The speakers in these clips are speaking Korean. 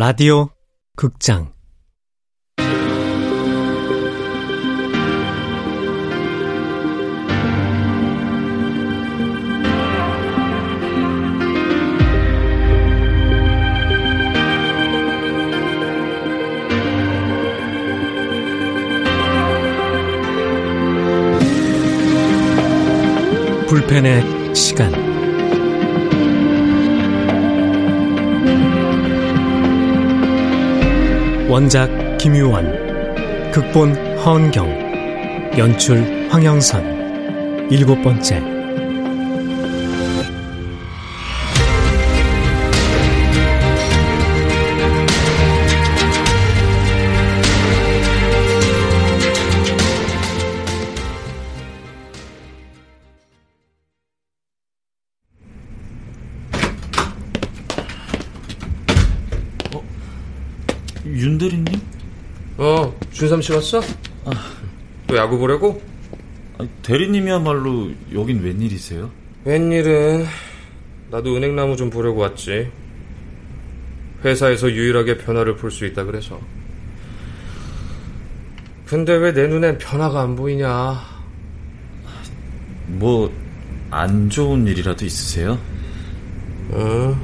라디오 극장. 불펜의 시간 원작 김유원 극본 허은경 연출 황영선. 일곱 번째 어, 준삼 씨 왔어? 아. 또 야구 보려고? 아, 대리님이야말로 여긴 웬일이세요? 웬일은 나도 은행나무 좀 보려고 왔지. 회사에서 유일하게 변화를 볼 수 있다 그래서. 근데 왜 내 눈엔 변화가 안 보이냐? 뭐 안 좋은 일이라도 있으세요? 어.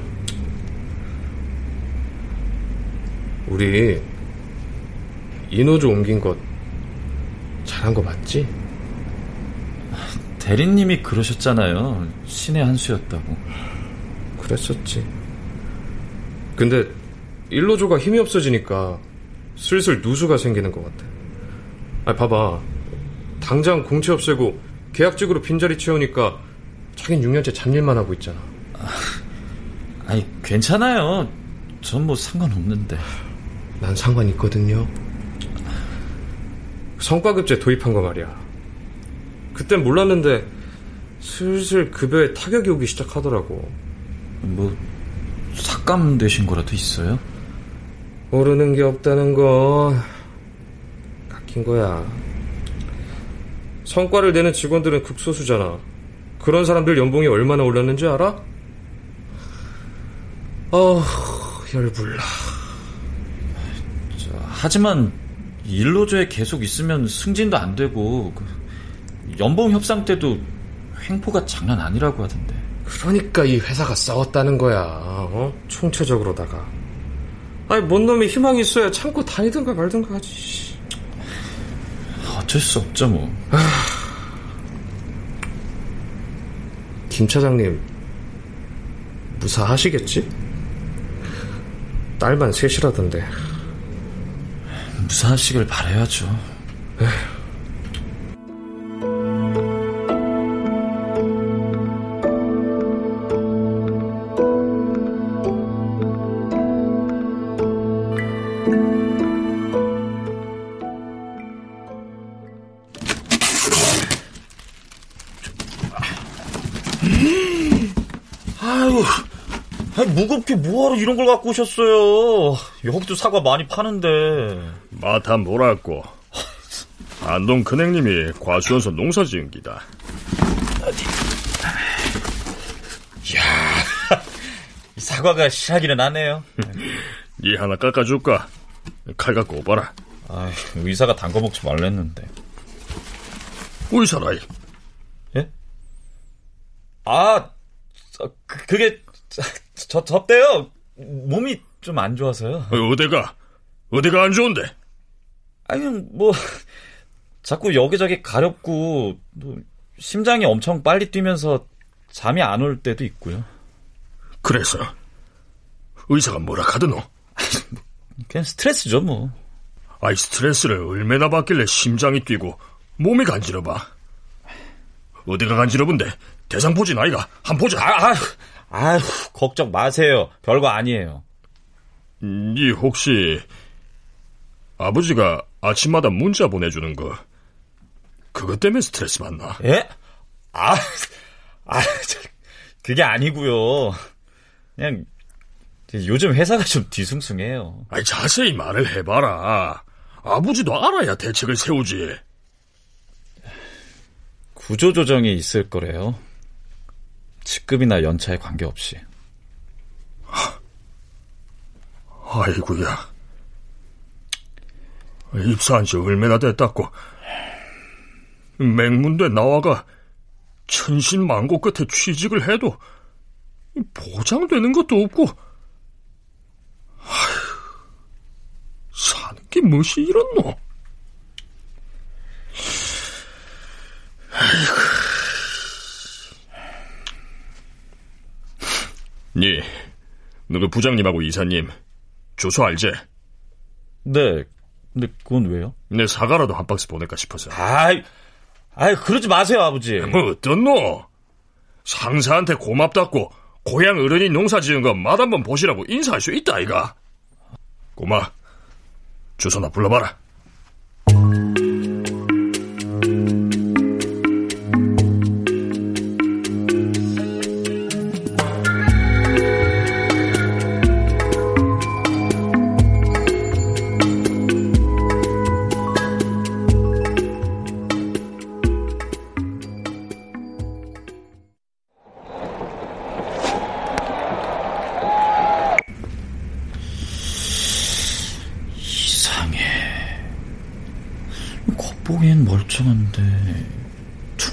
우리 인호조 옮긴 것 잘한 거 맞지? 대리님이 그러셨잖아요. 신의 한 수였다고. 그랬었지. 근데 일로조가 힘이 없어지니까 슬슬 누수가 생기는 것 같아. 아, 봐봐. 당장 공채 없애고 계약직으로 빈자리 채우니까 자긴 6년째 잡일만 하고 있잖아. 아니, 괜찮아요. 전 뭐 상관없는데. 난 상관 있거든요. 성과급제 도입한 거 말이야. 그땐 몰랐는데 슬슬 급여에 타격이 오기 시작하더라고. 뭐 삭감 되신 거라도 있어요? 모르는 게 없다는 거 깎인 거야. 성과를 내는 직원들은 극소수잖아. 그런 사람들 연봉이 얼마나 올랐는지 알아? 어, 열불나. 하지만 일로조에 계속 있으면 승진도 안 되고 그 연봉 협상 때도 횡포가 장난 아니라고 하던데. 그러니까 이 회사가 싸웠다는 거야. 어? 총체적으로다가. 아니 뭔 놈이 희망이 있어야 참고 다니든가 말든가 하지. 어쩔 수 없죠 뭐. 김 차장님 무사하시겠지? 딸만 셋이라던데. 무사하시길 바라야죠. 무겁게 뭐하러 이런 걸 갖고 오셨어요? 여기도 사과 많이 파는데. 마타 뭐라고? 안동 큰행님이 과수원서 농사 지은 기다. 어디? 야 사과가 시하기는 하네요. 이 하나 깎아줄까? 칼 갖고 오봐라. 아, 의사가 단 거 먹지 말랬는데. 의사라이. 예? 아, 그, 그게 저, 접대요. 몸이 좀 안 좋아서요. 어디가? 어디가 안 좋은데? 아니, 뭐, 자꾸 여기저기 가렵고, 또 심장이 엄청 빨리 뛰면서 잠이 안 올 때도 있고요. 그래서? 의사가 뭐라 하드노? 그냥 스트레스죠, 뭐. 아이, 스트레스를 얼마나 받길래 심장이 뛰고 몸이 간지러봐. 어디가 간지러운데? 대상 보진 아이가. 한 보자. 아, 아, 아휴, 걱정 마세요. 별거 아니에요. 니 혹시 아버지가 아침마다 문자 보내주는 거 그것 때문에 스트레스 받나? 예? 아, 아, 그게 아니고요. 그냥 요즘 회사가 좀 뒤숭숭해요. 아니 자세히 말을 해봐라. 아버지도 알아야 대책을 세우지. 구조조정이 있을 거래요. 직급이나 연차에 관계없이. 아이구야 입사한 지 얼마나 됐다고. 맹문대 나와가 천신만고 끝에 취직을 해도 보장되는 것도 없고, 아휴, 사는 게 무엇이 이렇노? 아이고. 니, 너그 부장님하고 이사님, 주소 알지? 네, 근데 그건 왜요? 내 사과라도 한 박스 보낼까 싶어서. 아이, 아이, 그러지 마세요, 아버지. 뭐, 어떻노? 상사한테 고맙다고 고향 어른이 농사 지은 거 맛 한번 보시라고 인사할 수 있다, 아이가? 꼬마, 주소나 불러봐라.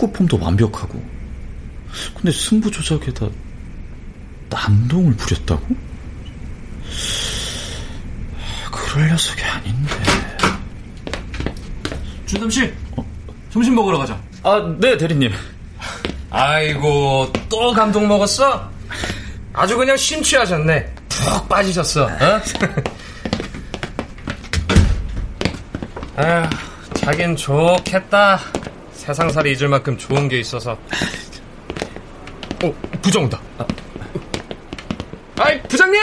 투구 폼도 완벽하고 근데 승부 조작에다 난동을 부렸다고? 그럴 녀석이 아닌데 준담 씨, 어? 점심 먹으러 가자. 아, 네 대리님 아이고 또 감동 먹었어? 아주 그냥 심취하셨네. 푹 빠지셨어. 어? 아휴, 자긴 좋겠다. 세상살이 잊을 만큼 좋은 게 있어서. 어, 부장 온다. 아. 아이, 부장님!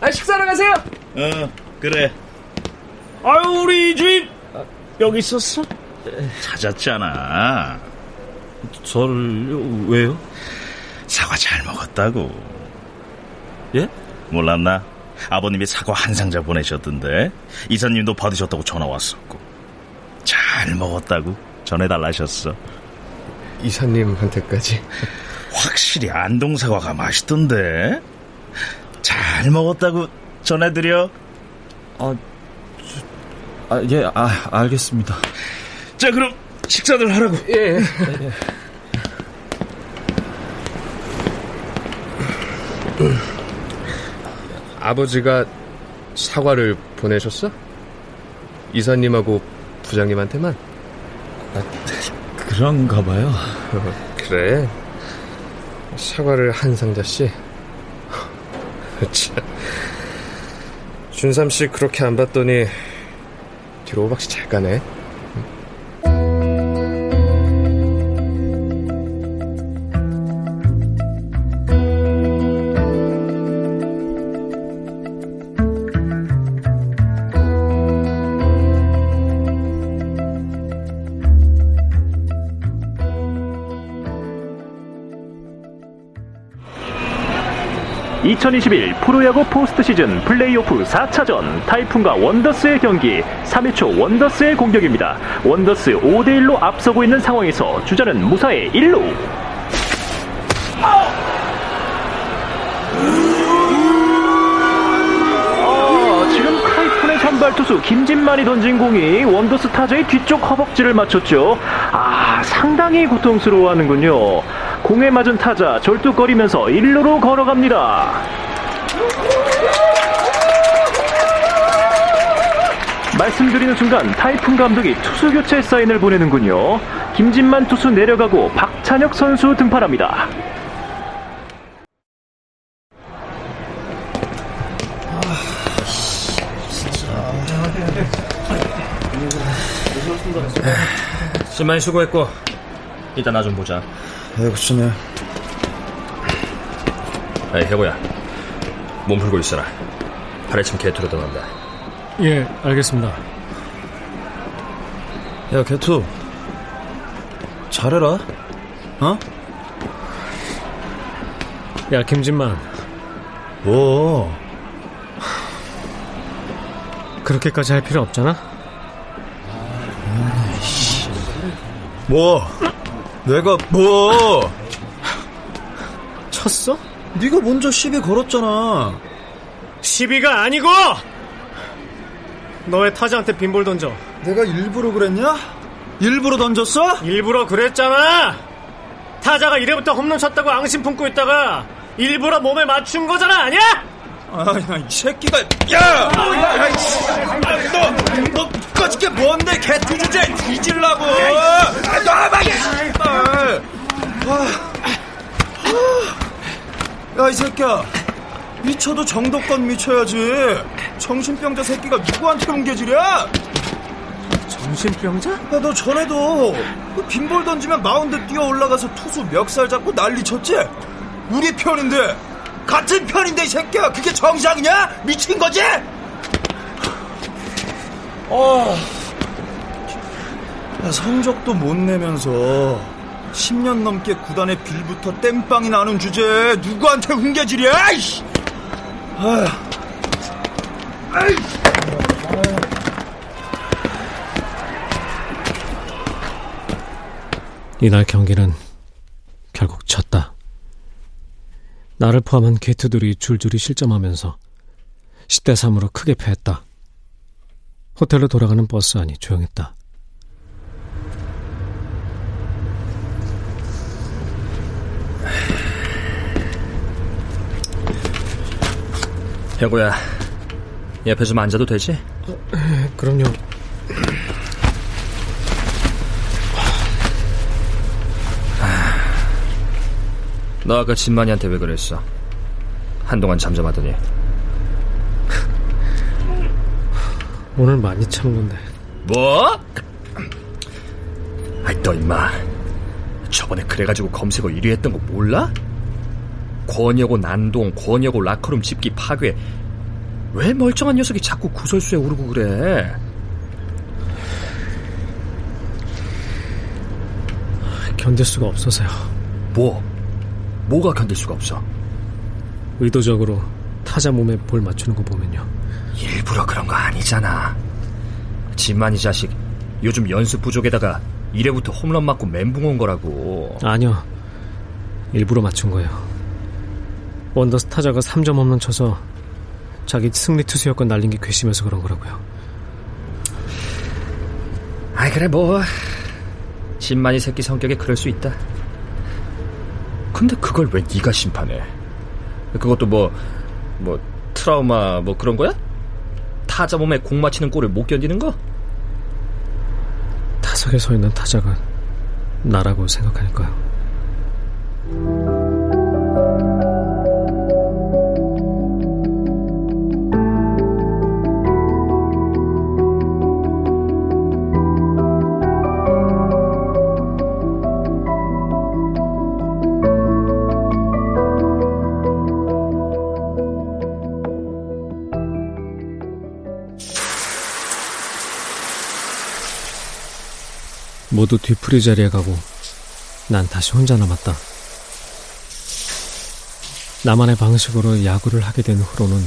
아, 식사하러 가세요! 어, 그래. 아유, 우리 이주임! 여기 있었어? 찾았잖아. 저를 왜요? 사과 잘 먹었다고. 예? 몰랐나? 아버님이 사과 한 상자 보내셨던데 이사님도 받으셨다고 전화 왔었고 잘 먹었다고 전해달라 하셨어. 이사님한테까지? 확실히 안동 사과가 맛있던데 잘 먹었다고 전해드려. 아, 저, 아, 예, 아, 알겠습니다. 자, 그럼 식사들 하라고. 예. 아버지가 사과를 보내셨어? 이사님하고 부장님한테만? 아, 그런가 봐요. 그래. 사과를 한 상자씩? 준삼 씨 그렇게 안 봤더니 뒤로 호박씨 잘 가네. 2021 프로야구 포스트 시즌 플레이오프 4차전 타이푼과 원더스의 경기 3회 초 원더스의 공격입니다. 원더스 5대1로 앞서고 있는 상황에서 주자는 무사의 1루. 어, 지금 타이푼의 선발 투수 김진만이 던진 공이 원더스 타자의 뒤쪽 허벅지를 맞췄죠. 아, 상당히 고통스러워하는군요. 공에 맞은 타자 절뚝거리면서 1루로 걸어갑니다. 말씀드리는 순간 타이푼 감독이 투수 교체 사인을 보내는군요. 김진만 투수 내려가고 박찬혁 선수 등판합니다. 심만 수고했고 이따 나좀 보자. 아이고, 진짜. 에이, 해보야. 몸 풀고 있어라. 하래침 개투로 떠난다. 예, 알겠습니다. 야, 개투. 잘해라. 어? 야, 김진만. 뭐? 그렇게까지 할 필요 없잖아? 뭐? 내가 뭐? 쳤어? 네가 먼저 시비 걸었잖아. 시비가 아니고! 너의 타자한테 빈볼 던져. 내가 일부러 그랬냐? 일부러 던졌어? 일부러 그랬잖아. 타자가 이래부터 홈런 쳤다고 앙심 품고 있다가 일부러 몸에 맞춘 거잖아, 아니야? 아, 야, 이 새끼가, 야! 야, 야, 이 너, 너, 꺼지게 뭔데, 개투 주제, 뒤질라고! 아, 놔봐, 이 씨발! 야, 이 새끼야. 미쳐도 정도껏 미쳐야지. 정신병자 새끼가 누구한테 옮겨지랴? 정신병자? 야, 너 전에도 그 빈볼 던지면 마운드 뛰어 올라가서 투수 멱살 잡고 난리 쳤지? 우리 편인데 같은 편인데 이 새끼야 그게 정상이냐? 미친 거지? 어. 야, 성적도 못 내면서 10년 넘게 구단의 빌부터 땜빵이 나는 주제에 누구한테 훈계질이야? 이씨. 아휴. 아이. 이날 경기는 결국 졌다. 나를 포함한 게이트들이 줄줄이 실점하면서 10대 3으로 크게 패했다. 호텔로 돌아가는 버스 안이 조용했다. 여보야, 옆에 좀 앉아도 되지? 그럼요. 너 아까 진만이한테 왜 그랬어? 한동안 잠잠하더니 오늘 많이 참는데. 뭐? 아이 너 임마 저번에 그래가지고 검색어 1위 했던 거 몰라? 권여고 난동, 권여고 라커룸 집기 파괴 왜 멀쩡한 녀석이 자꾸 구설수에 오르고 그래? 견딜 수가 없어서요. 뭐? 뭐가 견딜 수가 없어? 의도적으로 타자 몸에 볼 맞추는 거 보면요. 일부러 그런 거 아니잖아. 진만 이 자식 요즘 연습 부족에다가 이래부터 홈런 맞고 멘붕 온 거라고. 아니요. 일부러 맞춘 거예요. 원더스 타자가 3점 홈런 쳐서 자기 승리 투수 여권 날린 게 괘씸해서 그런 거라고요. 아이 그래 뭐 진만이 새끼 성격에 그럴 수 있다. 근데 그걸 왜 네가 심판해? 그것도 뭐 뭐 트라우마 뭐 그런 거야? 타자 몸에 공 맞히는 꼴을 못 견디는 거? 타석에 서 있는 타자가 나라고 생각하니까요. 모두 뒤풀이 자리에 가고 난 다시 혼자 남았다. 나만의 방식으로 야구를 하게 된 후로는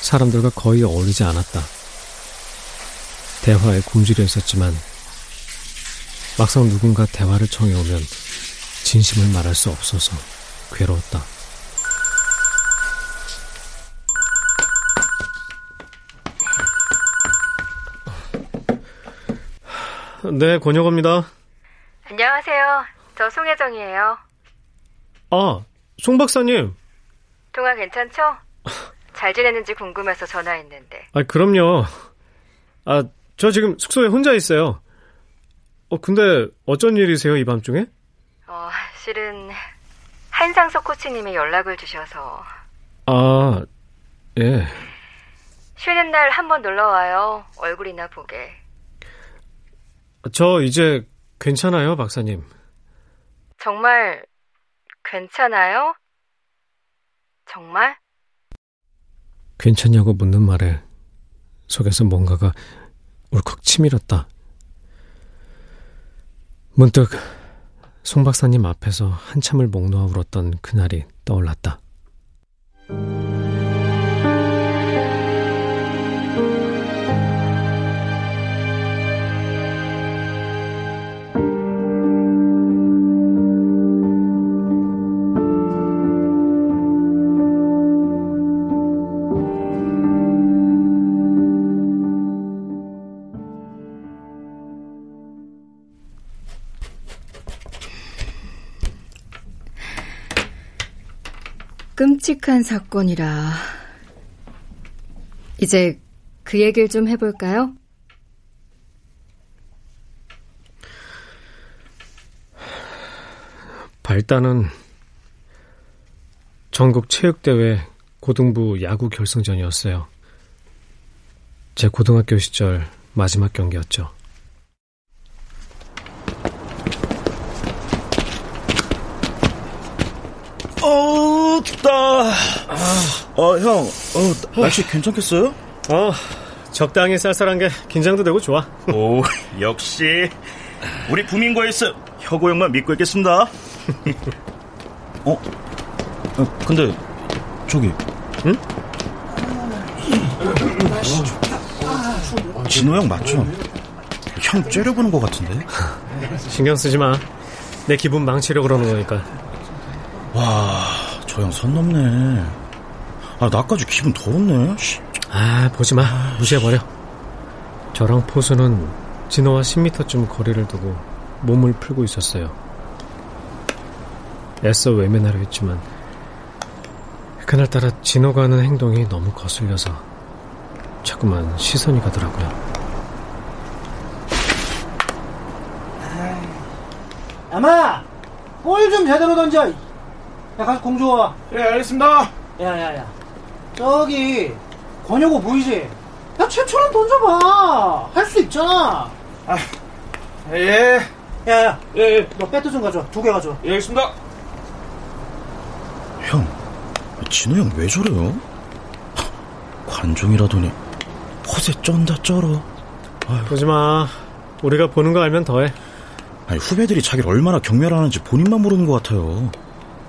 사람들과 거의 어울리지 않았다. 대화에 굶주려 있었지만 막상 누군가 대화를 청해오면 진심을 말할 수 없어서 괴로웠다. 네, 권혁입니다. 안녕하세요. 저 송혜정이에요. 아, 송 박사님. 통화 괜찮죠? 잘 지내는지 궁금해서 전화했는데. 아, 그럼요. 아, 저 지금 숙소에 혼자 있어요. 어, 근데 어쩐 일이세요, 이 밤중에? 어, 실은 한상석 코치님이 연락을 주셔서 아, 예. 쉬는 날 한번 놀러 와요. 얼굴이나 보게. 저 이제 괜찮아요, 박사님. 정말 괜찮아요? 정말? 괜찮냐고 묻는 말에 속에서 뭔가가 울컥 치밀었다. 문득 송 박사님 앞에서 한참을 목 놓아 울었던 그날이 떠올랐다. 끔찍한 사건이라. 이제 그 얘기를 좀 해볼까요? 발단은 전국 체육대회 고등부 야구 결승전이었어요. 제 고등학교 시절 마지막 경기였죠. 어, 춥다. 어, 형, 어, 날씨 괜찮겠어요? 어, 적당히 쌀쌀한 게 긴장도 되고 좋아. 오, 역시 우리 부민과에서 혁오 형만 믿고 있겠습니다. 어? 어, 근데 저기, 응? 진호 형 맞죠? 형 째려보는 것 같은데? 신경 쓰지 마. 내 기분 망치려 그러는 거니까. 와, 저 형 선 넘네. 아, 나까지 기분 더웠네. 아, 보지 마. 무시해버려. 저랑 포수는 진호와 10m쯤 거리를 두고 몸을 풀고 있었어요. 애써 외면하려 했지만 그날따라 진호가 하는 행동이 너무 거슬려서 자꾸만 시선이 가더라고요. 야마! 볼좀 제대로 던져! 야, 가서 공 줘와. 예, 알겠습니다. 야, 야, 야. 저기, 권혁고 보이지? 야, 최초는 던져봐! 할 수 있잖아! 아, 예. 야, 야. 예, 예. 너 배트 좀 가져와. 두개 가져와. 예, 알겠습니다. 형, 진호 형왜 저래요? 관종이라더니 허세 쩐다 쩔어. 보지 마. 우리가 보는 거 알면 더해. 아니, 후배들이 자기를 얼마나 경멸하는지 본인만 모르는 것 같아요.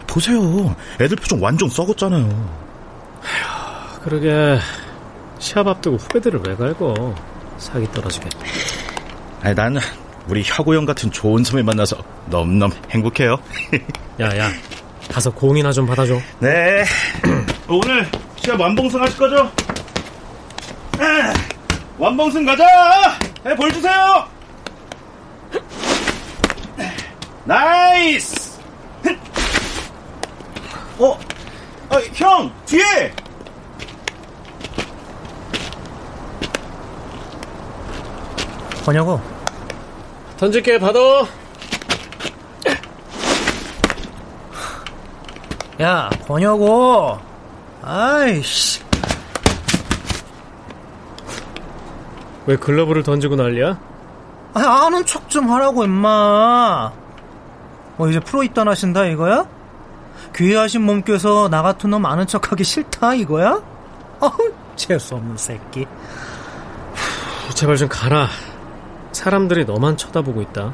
보세요. 애들 표정 완전 썩었잖아요. 그러게 시합 앞두고 후배들을 왜 갈고 사기 떨어지게. 아니, 나는 우리 혁오 형 같은 좋은 선배 만나서 너무너무 행복해요. 야야, 가서 공이나 좀 받아줘. 네. 오늘 시합 완봉승 하실 거죠? 아, 완봉승 가자! 네, 볼 주세요! 나이스! 어, 어, 형, 뒤에! 권혁고 던질게 받아. 야, 권혁고 아이씨. 왜 글러브를 던지고 난리야? 아, 아는 척 좀 하라고, 임마. 뭐, 이제 프로 입단하신다, 이거야? 귀하신 몸께서 나 같은 놈 아는 척 하기 싫다, 이거야? 어우, 재수없는 새끼. 제발 좀 가라. 사람들이 너만 쳐다보고 있다.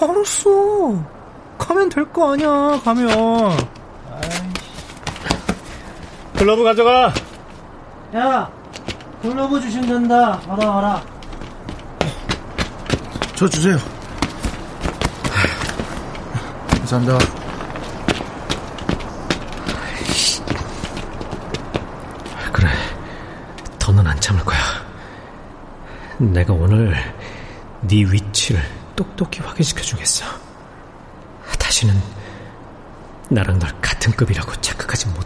알았어. 가면 될 거 아니야, 가면. 글러브 가져가. 야, 글러브 주시면 된다. 받아 와라. 저 주세요. 감사합니다. 그래. 더는 안 참을 거야. 내가 오늘 네 위치를 똑똑히 확인시켜 주겠어. 다시는 나랑 널 같은 급이라고 착각하지 못